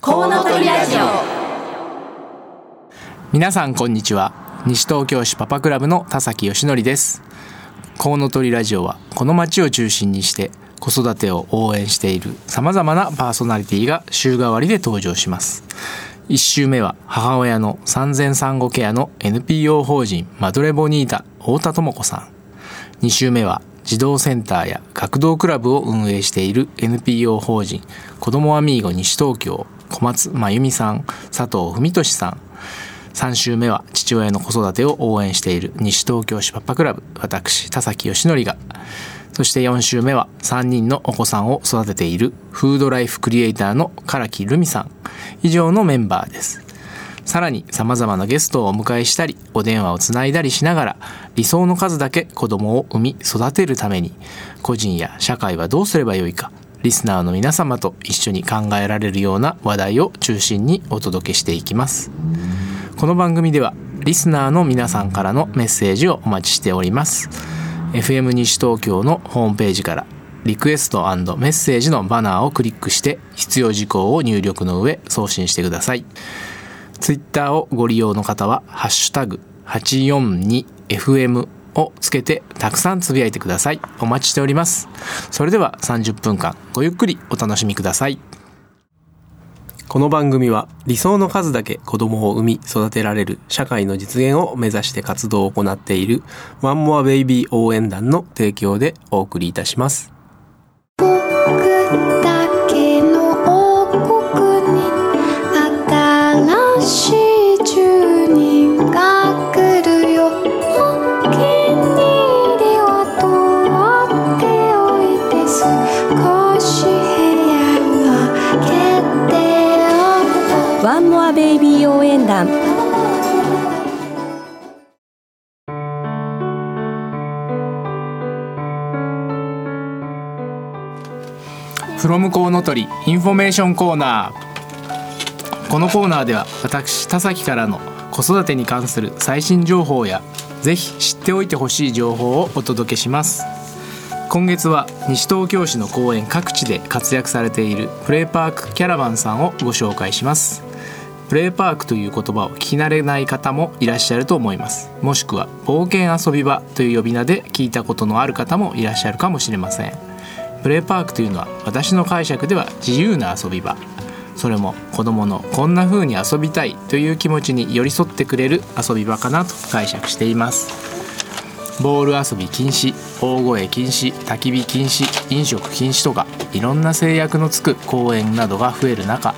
コウノトリラジオ。皆さんこんにちは。西東京市パパクラブの田崎義則です。コウノトリラジオはこの町を中心にして子育てを応援している様々なパーソナリティが週替わりで登場します。1週目は母親の産前産後ケアの NPO 法人マドレボニータ太田智子さん。2週目は児童センターや学童クラブを運営している NPO 法人子どもアミーゴ西東京。小松真由美さん佐藤文俊さん。3週目は父親の子育てを応援している西東京市パパクラブ。私田崎義則が。そして4週目は3人のお子さんを育てているフードライフクリエイターの唐木留美さん。以上のメンバーです。さらに様々なゲストをお迎えしたりお電話をつないだりしながら理想の数だけ子供を産み育てるために個人や社会はどうすればよいかリスナーの皆様と一緒に考えられるような話題を中心にお届けしていきます。この番組ではリスナーの皆さんからのメッセージをお待ちしております。FM 西東京のホームページからリクエストメッセージのバナーをクリックして必要事項を入力の上送信してください。ツイッターをご利用の方はハッシュタグ 842FM をつけてたくさんつぶやいてください。お待ちしております。それでは30分間ごゆっくりお楽しみください。この番組は理想の数だけ子供を産み育てられる社会の実現を目指して活動を行っているワンモアベイビー応援団の提供でお送りいたします。僕だけの王国に新しいワンモアベイビー応援団。From コウノトリインフォメーションコーナー。このコーナーでは私田崎からの子育てに関する最新情報やぜひ知っておいてほしい情報をお届けします。今月は西東京市の公園各地で活躍されているプレイパークキャラバンさんをご紹介します。プレイパークという言葉を聞き慣れない方もいらっしゃると思います。もしくは冒険遊び場という呼び名で聞いたことのある方もいらっしゃるかもしれません。プレイパークというのは私の解釈では自由な遊び場。それも子供のこんな風に遊びたいという気持ちに寄り添ってくれる遊び場かなと解釈しています。ボール遊び禁止大声禁止焚き火禁止飲食禁止とかいろんな制約のつく公園などが増える中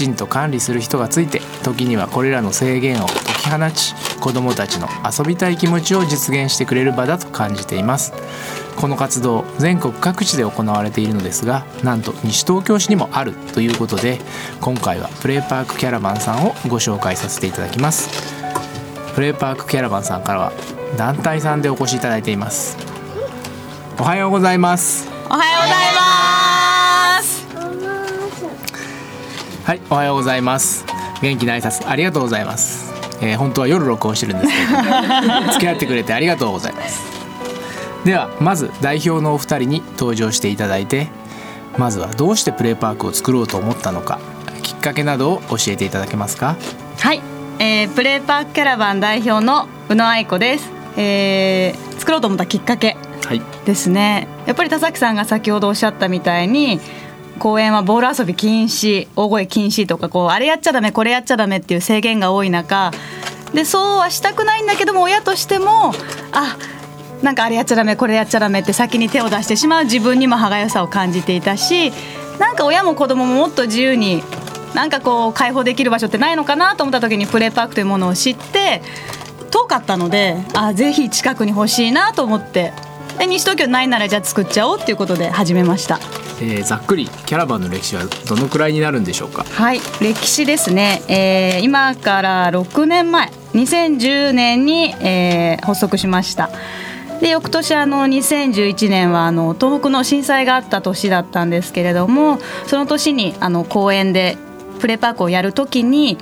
ちんと管理する人がついて時にはこれらの制限を解き放ち子どもたちの遊びたい気持ちを実現してくれる場だと感じています。この活動全国各地で行われているのですがなんと西東京市にもあるということで今回はプレイパークキャラバンさんをご紹介させていただきます。プレイパークキャラバンさんからは団体さんでお越しいただいています。おはようございます。はいおはようございます。元気な挨拶ありがとうございます、えー本当は夜録音してるんですけど。付き合ってくれてありがとうございます。ではまず代表のお二人に登場していただいてまずはどうしてプレイパークを作ろうと思ったのかきっかけなどを教えていただけますか？はい、えー、プレイパークキャラバン代表の宇野愛子です、えー、作ろうと思ったきっかけはい。ですね。やっぱり田崎さんが先ほどおっしゃったみたいに公園はボール遊び禁止大声禁止とかこうあれやっちゃダメこれやっちゃダメっていう制限が多い中でそうはしたくないんだけども親としてもあなんかあれやっちゃダメこれやっちゃダメって先に手を出してしまう自分にも歯がゆさを感じていたしなんか親も子供ももっと自由になんかこう解放できる場所ってないのかなと思った時にプレーパークというものを知って遠かったのであぜひ近くに欲しいなと思ってで西東京ないならじゃあ作っちゃおうっていうことで始めました。えーざっくりキャラバンの歴史はどのくらいになるんでしょうか？はい歴史ですね、えー今から6年前。2010年に、えー発足しました。で翌年あの2011年はあの東北の震災があった年だったんですけれどもその年にあの公園でプレーパークをやるときに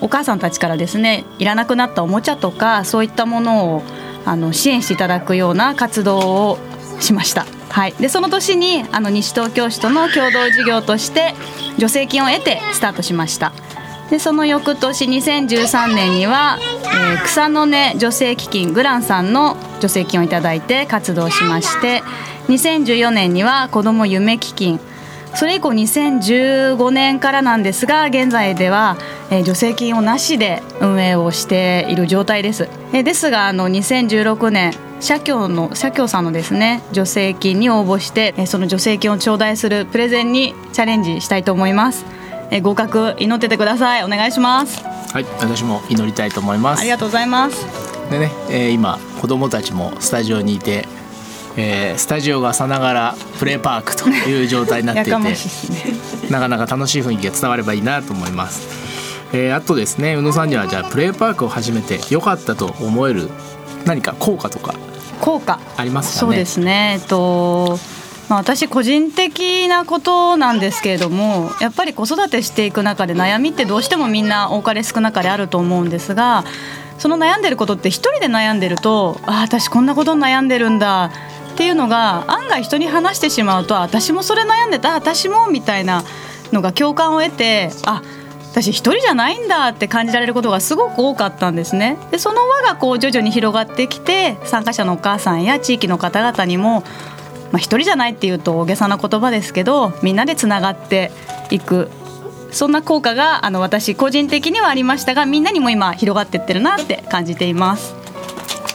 お母さんたちからですねいらなくなったおもちゃとかそういったものをあの支援していただくような活動をしました。はい、でその年にあの西東京市との共同事業として助成金を得てスタートしました。でその翌年2013年には、えー草の根助成基金グランさんの助成金をいただいて活動しまして2014年には子ども夢基金それ以降2015年からなんですが現在では、えー助成金をなしで運営をしている状態です、えーですがあの2016年社協の社協さんのですね助成金に応募して、えーその助成金を頂戴するプレゼンにチャレンジしたいと思います、えー合格祈っててください。お願いします。はい私も祈りたいと思います。ありがとうございます。でね、えー今子供たちもスタジオにいて、えースタジオがさながらプレーパークという状態になっていて ね。なかなか楽しい雰囲気が伝わればいいなと思います、えーあとですね宇野さんにはじゃあプレーパークを始めてよかったと思える何か効果とか効果。ありますかね？そうですね。えっとまあ、私個人的なことなんですけれどもやっぱり子育てしていく中で悩みってどうしてもみんな多かれ少なかれあると思うんですがその悩んでることって一人で悩んでるとああ私こんなことに悩んでるんだっていうのが案外人に話してしまうと私もそれ悩んでた私もみたいなのが共感を得てあ私一人じゃないんだって感じられることがすごく多かったんですね。でその輪がこう徐々に広がってきて参加者のお母さんや地域の方々にも、まあ、一人じゃないっていうと大げさな言葉ですけどみんなでつながっていくそんな効果があの私個人的にはありましたがみんなにも今広がってってるなって感じています。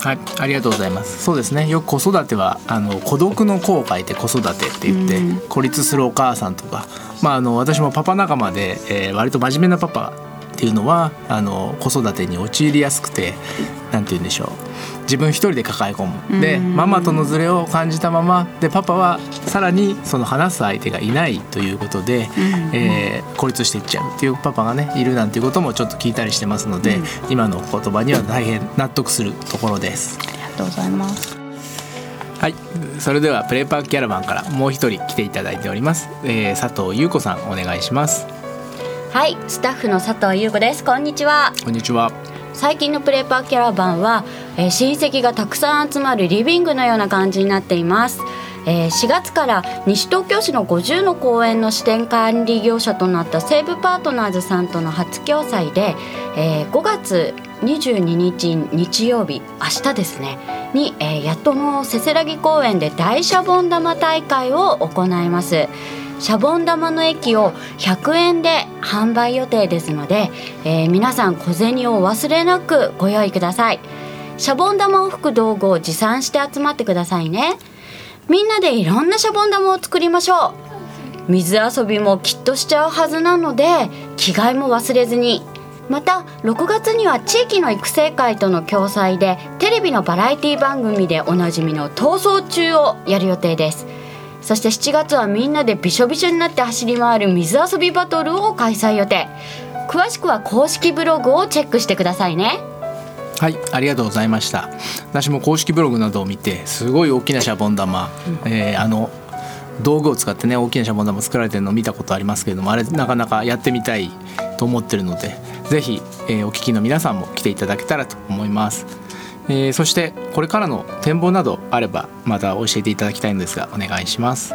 はい、ありがとうございます。そうですね。よく子育てはあの孤独の子を書いて子育てって言って、うん孤立するお母さんとか、まああの私もパパ仲間で、えー割と真面目なパパっていうのはあの子育てに陥りやすくて、なんて言うんでしょう。自分一人で抱え込む。で、うんママとのズレを感じたまま、でパパはさらにその話す相手がいないということで、えー孤立していっちゃうっていうパパがねいるなんていうこともちょっと聞いたりしてますので、今の言葉には大変納得するところです。ありがとうございます。はい、それではプレイパークキャラバンからもう一人来ていただいております、えー、佐藤優子さんお願いしますはい、スタッフの佐藤優子です。こんにちは。こんにちは最近のプレイパーキャラバンは、えー親戚がたくさん集まるリビングのような感じになっています。えー4月から西東京市の50の公園の支店管理業者となった西武パートナーズさんとの初共催で、えー5月22日日曜日明日ですねに、えーやっとのせせらぎ公園で大シャボン玉大会を行います。シャボン玉の液を100円で販売予定ですので、えー皆さん小銭を忘れなくご用意ください。シャボン玉を吹く道具を持参して集まってくださいね。みんなでいろんなシャボン玉を作りましょう。水遊びもきっとしちゃうはずなので着替えも忘れずに。また6月には地域の育成会との共催でテレビのバラエティ番組でおなじみの「逃走中」をやる予定です。そして7月はみんなでびしょびしょになって走り回る水遊びバトルを開催予定。詳しくは公式ブログをチェックしてくださいね。はいありがとうございました。私も公式ブログなどを見てすごい大きなシャボン玉、えーあの道具を使ってね大きなシャボン玉作られてるのを見たことありますけれどもあれなかなかやってみたいと思ってるのでぜひ、えーお聞きの皆さんも来ていただけたらと思います、えーそしてこれからの展望などあればまた教えていただきたいのですがお願いします。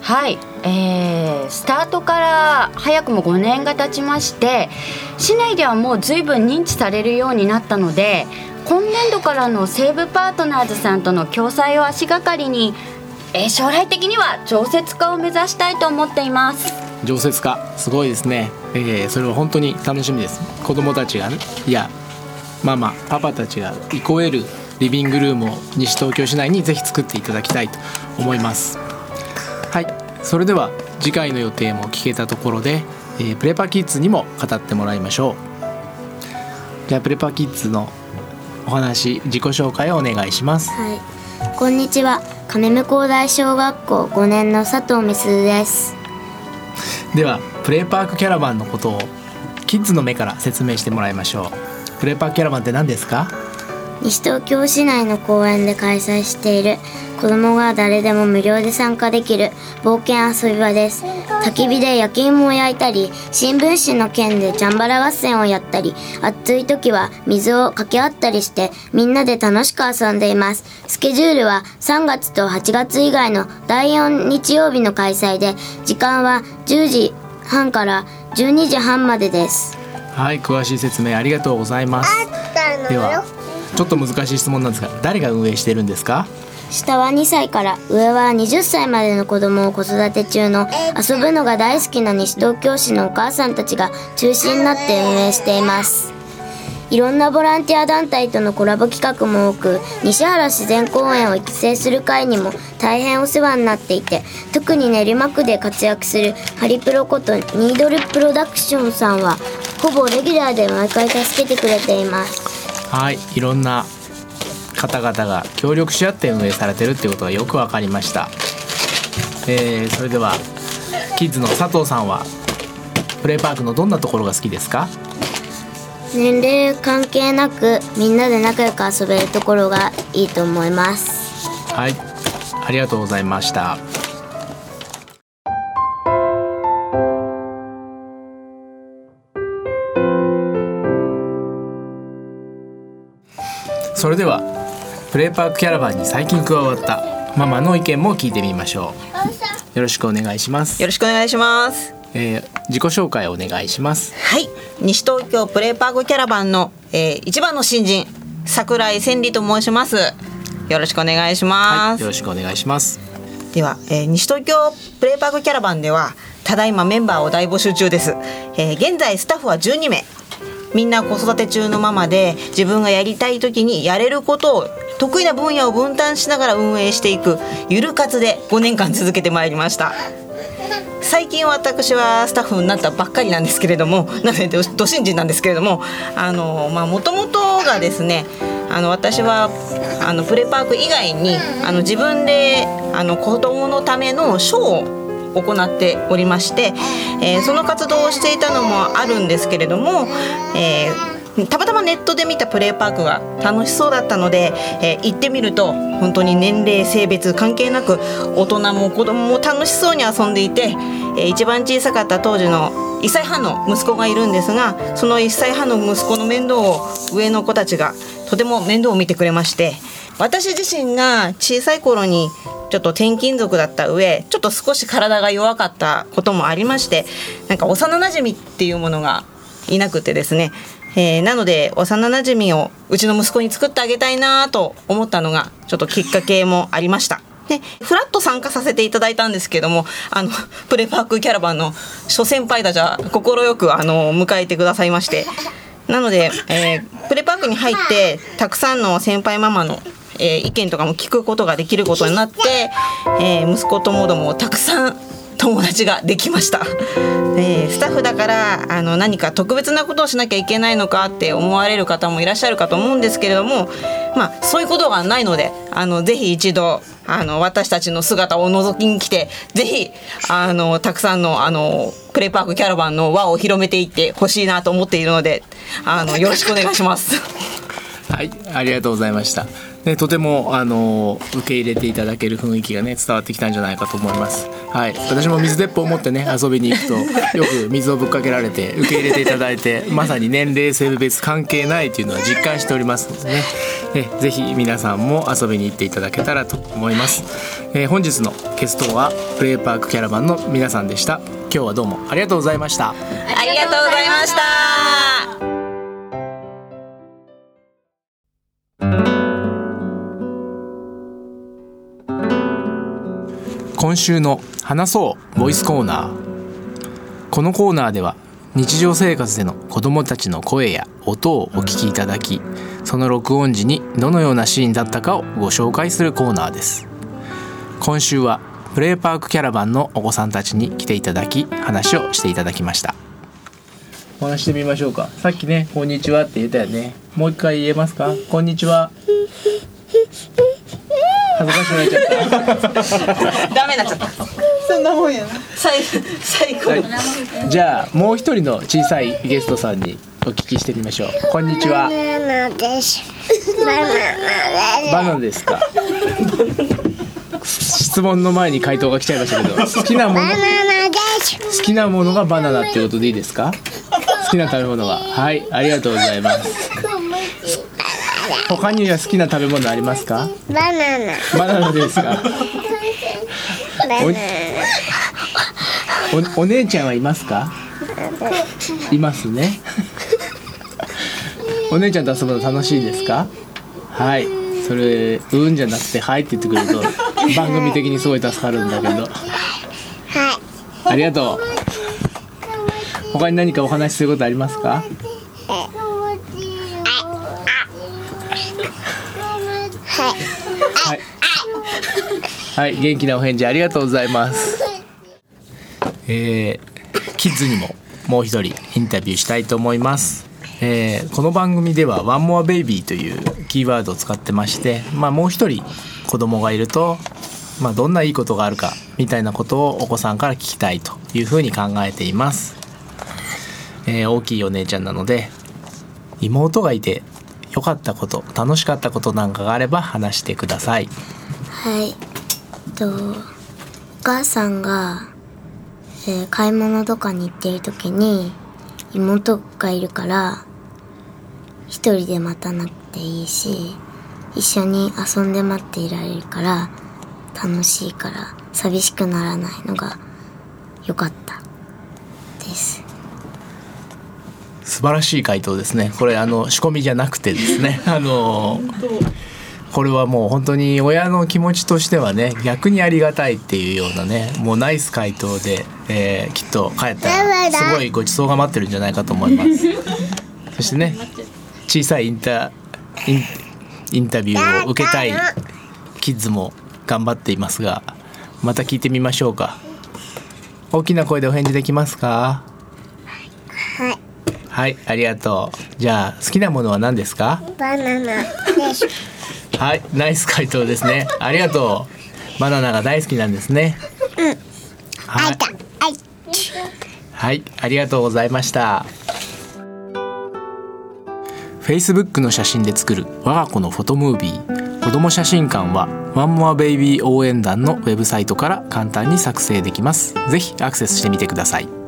はい、えースタートから早くも5年が経ちまして市内ではもう随分認知されるようになったので今年度からの西武パートナーズさんとの共催を足がかりに、えー将来的には常設化を目指したいと思っています。常設化すごいですね、えーそれは本当に楽しみです。子供たちがねいやママパパたちが憩えるリビングルームを西東京市内にぜひ作っていただきたいと思います。はい。それでは次回の予定も聞けたところで、えープレパキッズにも語ってもらいましょう。じゃあプレパキッズのお話自己紹介をお願いします。はい、こんにちは。亀向高大小学校5年の佐藤美鈴です。ではプレイパークキャラバンのことをキッズの目から説明してもらいましょうプレイパーキャラバンって何ですか？西東京市内の公園で開催している。子供が誰でも無料で参加できる。冒険遊び場です。焚き火で焼き芋を焼いたり新聞紙の剣でジャンバラ合戦をやったり暑い時は水をかけ合ったりしてみんなで楽しく遊んでいます。スケジュールは3月と8月以外の第4日曜日の開催で時間は10時半から12時半までです。はい詳しい説明ありがとうございます。ではちょっと難しい質問なんですが誰が運営してるんですか？下は2歳から上は20歳までの子供を子育て中の遊ぶのが大好きな西東京市のお母さんたちが中心になって運営していますいろんなボランティア団体とのコラボ企画も多く西原自然公園を育成する会にも大変お世話になっていて特に練馬区で活躍するハリプロことニードルプロダクションさんはほぼレギュラーで毎回助けてくれています。はいいろんな方々が協力し合って運営されてるっていうことがよく分かりました、えーそれではキッズの佐藤さんはプレイパークのどんなところが好きですか？年齢関係なくみんなで仲良く遊べるところがいいと思います。はい。ありがとうございました。それではプレイパークキャラバンに最近加わったママの意見も聞いてみましょう。よろしくお願いします。よろしくお願いします。えー自己紹介をお願いしますはい、西東京プレイパークキャラバンの、えー一番の新人桜井千里と申します。よろしくお願いします。はいよろしくお願いしますでは、えー西東京プレイパークキャラバンではただいまメンバーを大募集中です。えー現在スタッフは12名。みんな子育て中のママで自分がやりたい時にやれることを得意な分野を分担しながら運営していくゆる活で5年間続けてまいりました。最近私はスタッフになったばっかりなんですけれどもなのでどど新人なんですけれどもあのまあもともとがですねあの私はあのプレパーク以外にあの自分であの子供のためのショーを行っておりまして、えーその活動をしていたのもあるんですけれども、えーたまたまネットで見たプレイパークが楽しそうだったので、えー行ってみると本当に年齢性別関係なく大人も子供も楽しそうに遊んでいて、えー一番小さかった当時の1歳半の息子がいるんですがその1歳半の息子の面倒を上の子たちがとても面倒を見てくれまして私自身が小さい頃にちょっと転勤族だった上ちょっと少し体が弱かったこともありましてなんか幼なじみっていうものがいなくてですね、えーなので幼なじみをうちの息子に作ってあげたいなと思ったのがちょっときっかけもありました。でフラッと参加させていただいたんですけどもあのプレパークキャラバンの諸先輩たちは快くあの迎えてくださいましてなので、えープレパークに入ってたくさんの先輩ママの、えー意見とかも聞くことができることになって、えー息子ともどもたくさん友達ができました、えースタッフだからあの何か特別なことをしなきゃいけないのかって思われる方もいらっしゃるかと思うんですけれどもまあそういうことがないのであのぜひ一度あの私たちの姿を覗きに来てぜひあのたくさんのあのプレイパークキャラバンの輪を広めていってほしいなと思っているのであのよろしくお願いします。はい、ありがとうございました。ね、とてもあの受け入れていただける雰囲気がね伝わってきたんじゃないかと思います。はい、私も水鉄砲を持ってね遊びに行くと よく水をぶっかけられて受け入れていただいてまさに年齢性別関係ないっていうのは実感しておりますのでね。ねぜひ皆さんも遊びに行っていただけたらと思います。えー本日のゲストはプレイパークキャラバンの皆さんでした。今日はどうもありがとうございました。ありがとうございました。今週の「話そうボイスコーナー」このコーナーでは日常生活での子どもたちの声や音をお聞きいただきその録音時にどのようなシーンだったかをご紹介するコーナーです。今週はプレイパークキャラバンのお子さんたちに来ていただき話をしていただきました。お話してみましょうか。さっきね「こんにちは」って言ったよね。もう一回言えますか？こんにちは。恥ずかしくなっちゃったダメになっちゃった。そんなもんやな。最最高。じゃあもう一人の小さいゲストさんにお聞きしてみましょうこんにちはナナです。バナナです。バナナですか？質問の前に回答が来ちゃいましたけど好きなもの？バナナです。好きなものがバナナってことでいいですか？好きな食べ物ははいありがとうございます他には好きな食べ物ありますか？バナナ。バナナですか？おお姉ちゃんはいますか？いますね。お姉ちゃんと遊ぶの楽しいですか？はい。それうんじゃなくてはいって言ってくれると番組的にすごい助かるんだけど。はい。ありがとう。他に何かお話しすることありますか？はい。元気なお返事ありがとうございますえー、キッズにももう一人インタビューしたいと思います、えーこの番組では「ワンモアベイビーというキーワードを使ってまして、まあ、もう一人子供がいると、まあ、どんないいことがあるかみたいなことをお子さんから聞きたいというふうに考えています、えー大きいお姉ちゃんなので妹がいて良かったこと楽しかったことなんかがあれば話してくださいはい。とお母さんが、えー買い物とかに行っている時に妹がいるから一人で待たなくていいし一緒に遊んで待っていられるから楽しいから寂しくならないのが良かったです。素晴らしい回答ですね。これあの仕込みじゃなくてですね。あのこれはもう本当に親の気持ちとしてはね逆にありがたいっていうようなねもうナイス回答で、えーきっと帰ったらすごいごちそうが待ってるんじゃないかと思います。そしてね小さいインタインインタビューを受けたいキッズも頑張っていますがまた聞いてみましょうか。大きな声でお返事できますか？はい。はい、ありがとう。じゃあ好きなものは何ですか？バナナです。はい、ナイス回答ですね。ありがとう。バナナが大好きなんですね。はい、はい。はい、ありがとうございました。Facebook の写真で作る我が子のフォトムービー子供写真館はワンモアベイビー応援団のウェブサイトから簡単に作成できます。ぜひアクセスしてみてください。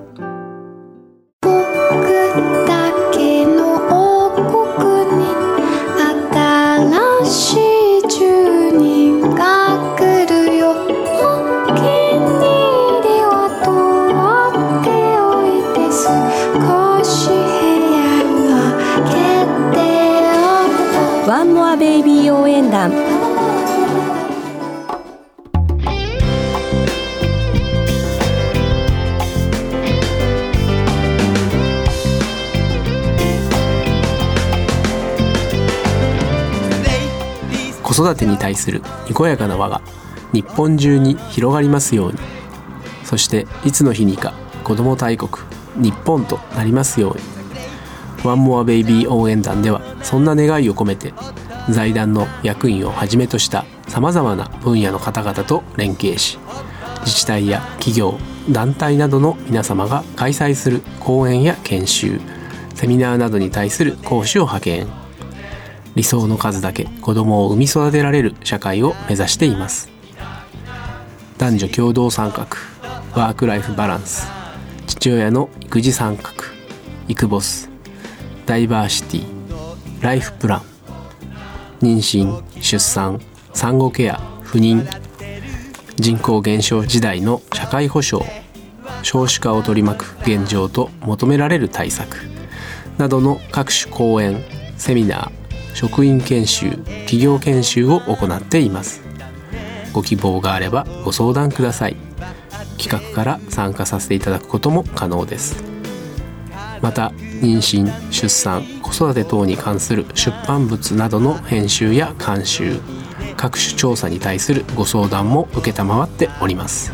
育てに対するにこやかな輪が日本中に広がりますように。そしていつの日にか子ども大国日本となりますように。ワンモアベイビー応援団ではそんな願いを込めて財団の役員をはじめとしたさまざまな分野の方々と連携し自治体や企業団体などの皆様が開催する講演や研修セミナーなどに対する講師を派遣。理想の数だけ子供を産み育てられる社会を目指しています。男女共同参画ワークライフバランス。父親の育児参画育ボス。ダイバーシティライフプラン。妊娠出産産後ケア不妊。人口減少時代の社会保障。少子化を取り巻く現状と求められる対策。などの各種講演セミナー職員研修企業研修を行っています。ご希望があればご相談ください。企画から参加させていただくことも可能です。また妊娠出産子育て等に関する出版物などの編集や監修各種調査に対するご相談も承っております。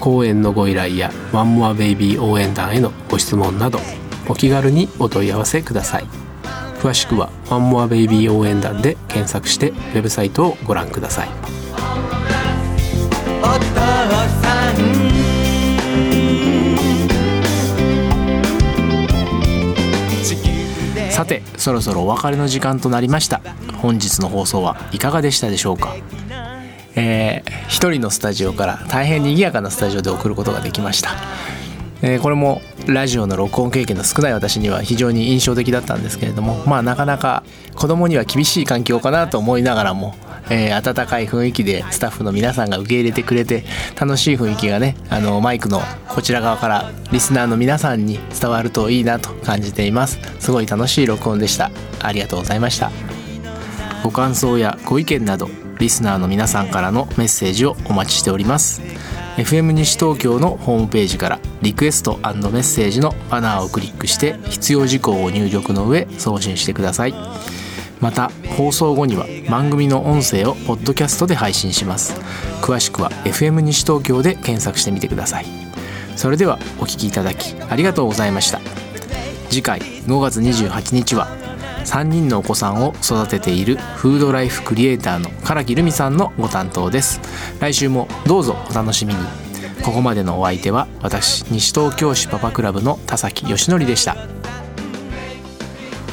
講演のご依頼やワンモアベイビー応援団へのご質問などお気軽にお問い合わせください。詳しくはワンモアベイビー応援団で検索してウェブサイトをご覧ください。お父さんさてそろそろお別れの時間となりました。本日の放送はいかがでしたでしょうか？えー一人のスタジオから大変賑やかなスタジオで送ることができました、えーこれもラジオの録音経験の少ない私には非常に印象的だったんですけれどもまあなかなか子供には厳しい環境かなと思いながらも、えー温かい雰囲気でスタッフの皆さんが受け入れてくれて楽しい雰囲気がねあのマイクのこちら側からリスナーの皆さんに伝わるといいなと感じています。すごい楽しい録音でした。ありがとうございました。ご感想やご意見などリスナーの皆さんからのメッセージをお待ちしております。FM 西東京のホームページからリクエストメッセージのバナーをクリックして必要事項を入力の上送信してください。また放送後には番組の音声をポッドキャストで配信します。詳しくは FM 西東京で検索してみてください。それではお聞きいただきありがとうございました。次回5月28日は3人のお子さんを育てているフードライフクリエイターの唐木留美さんのご担当です。来週もどうぞお楽しみに。ここまでのお相手は私西東京市パパクラブの田崎義則でした。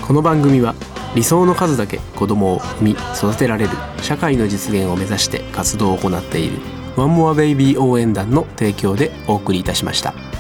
この番組は理想の数だけ子供を産み育てられる社会の実現を目指して活動を行っているワンモアベイビー応援団の提供でお送りいたしました。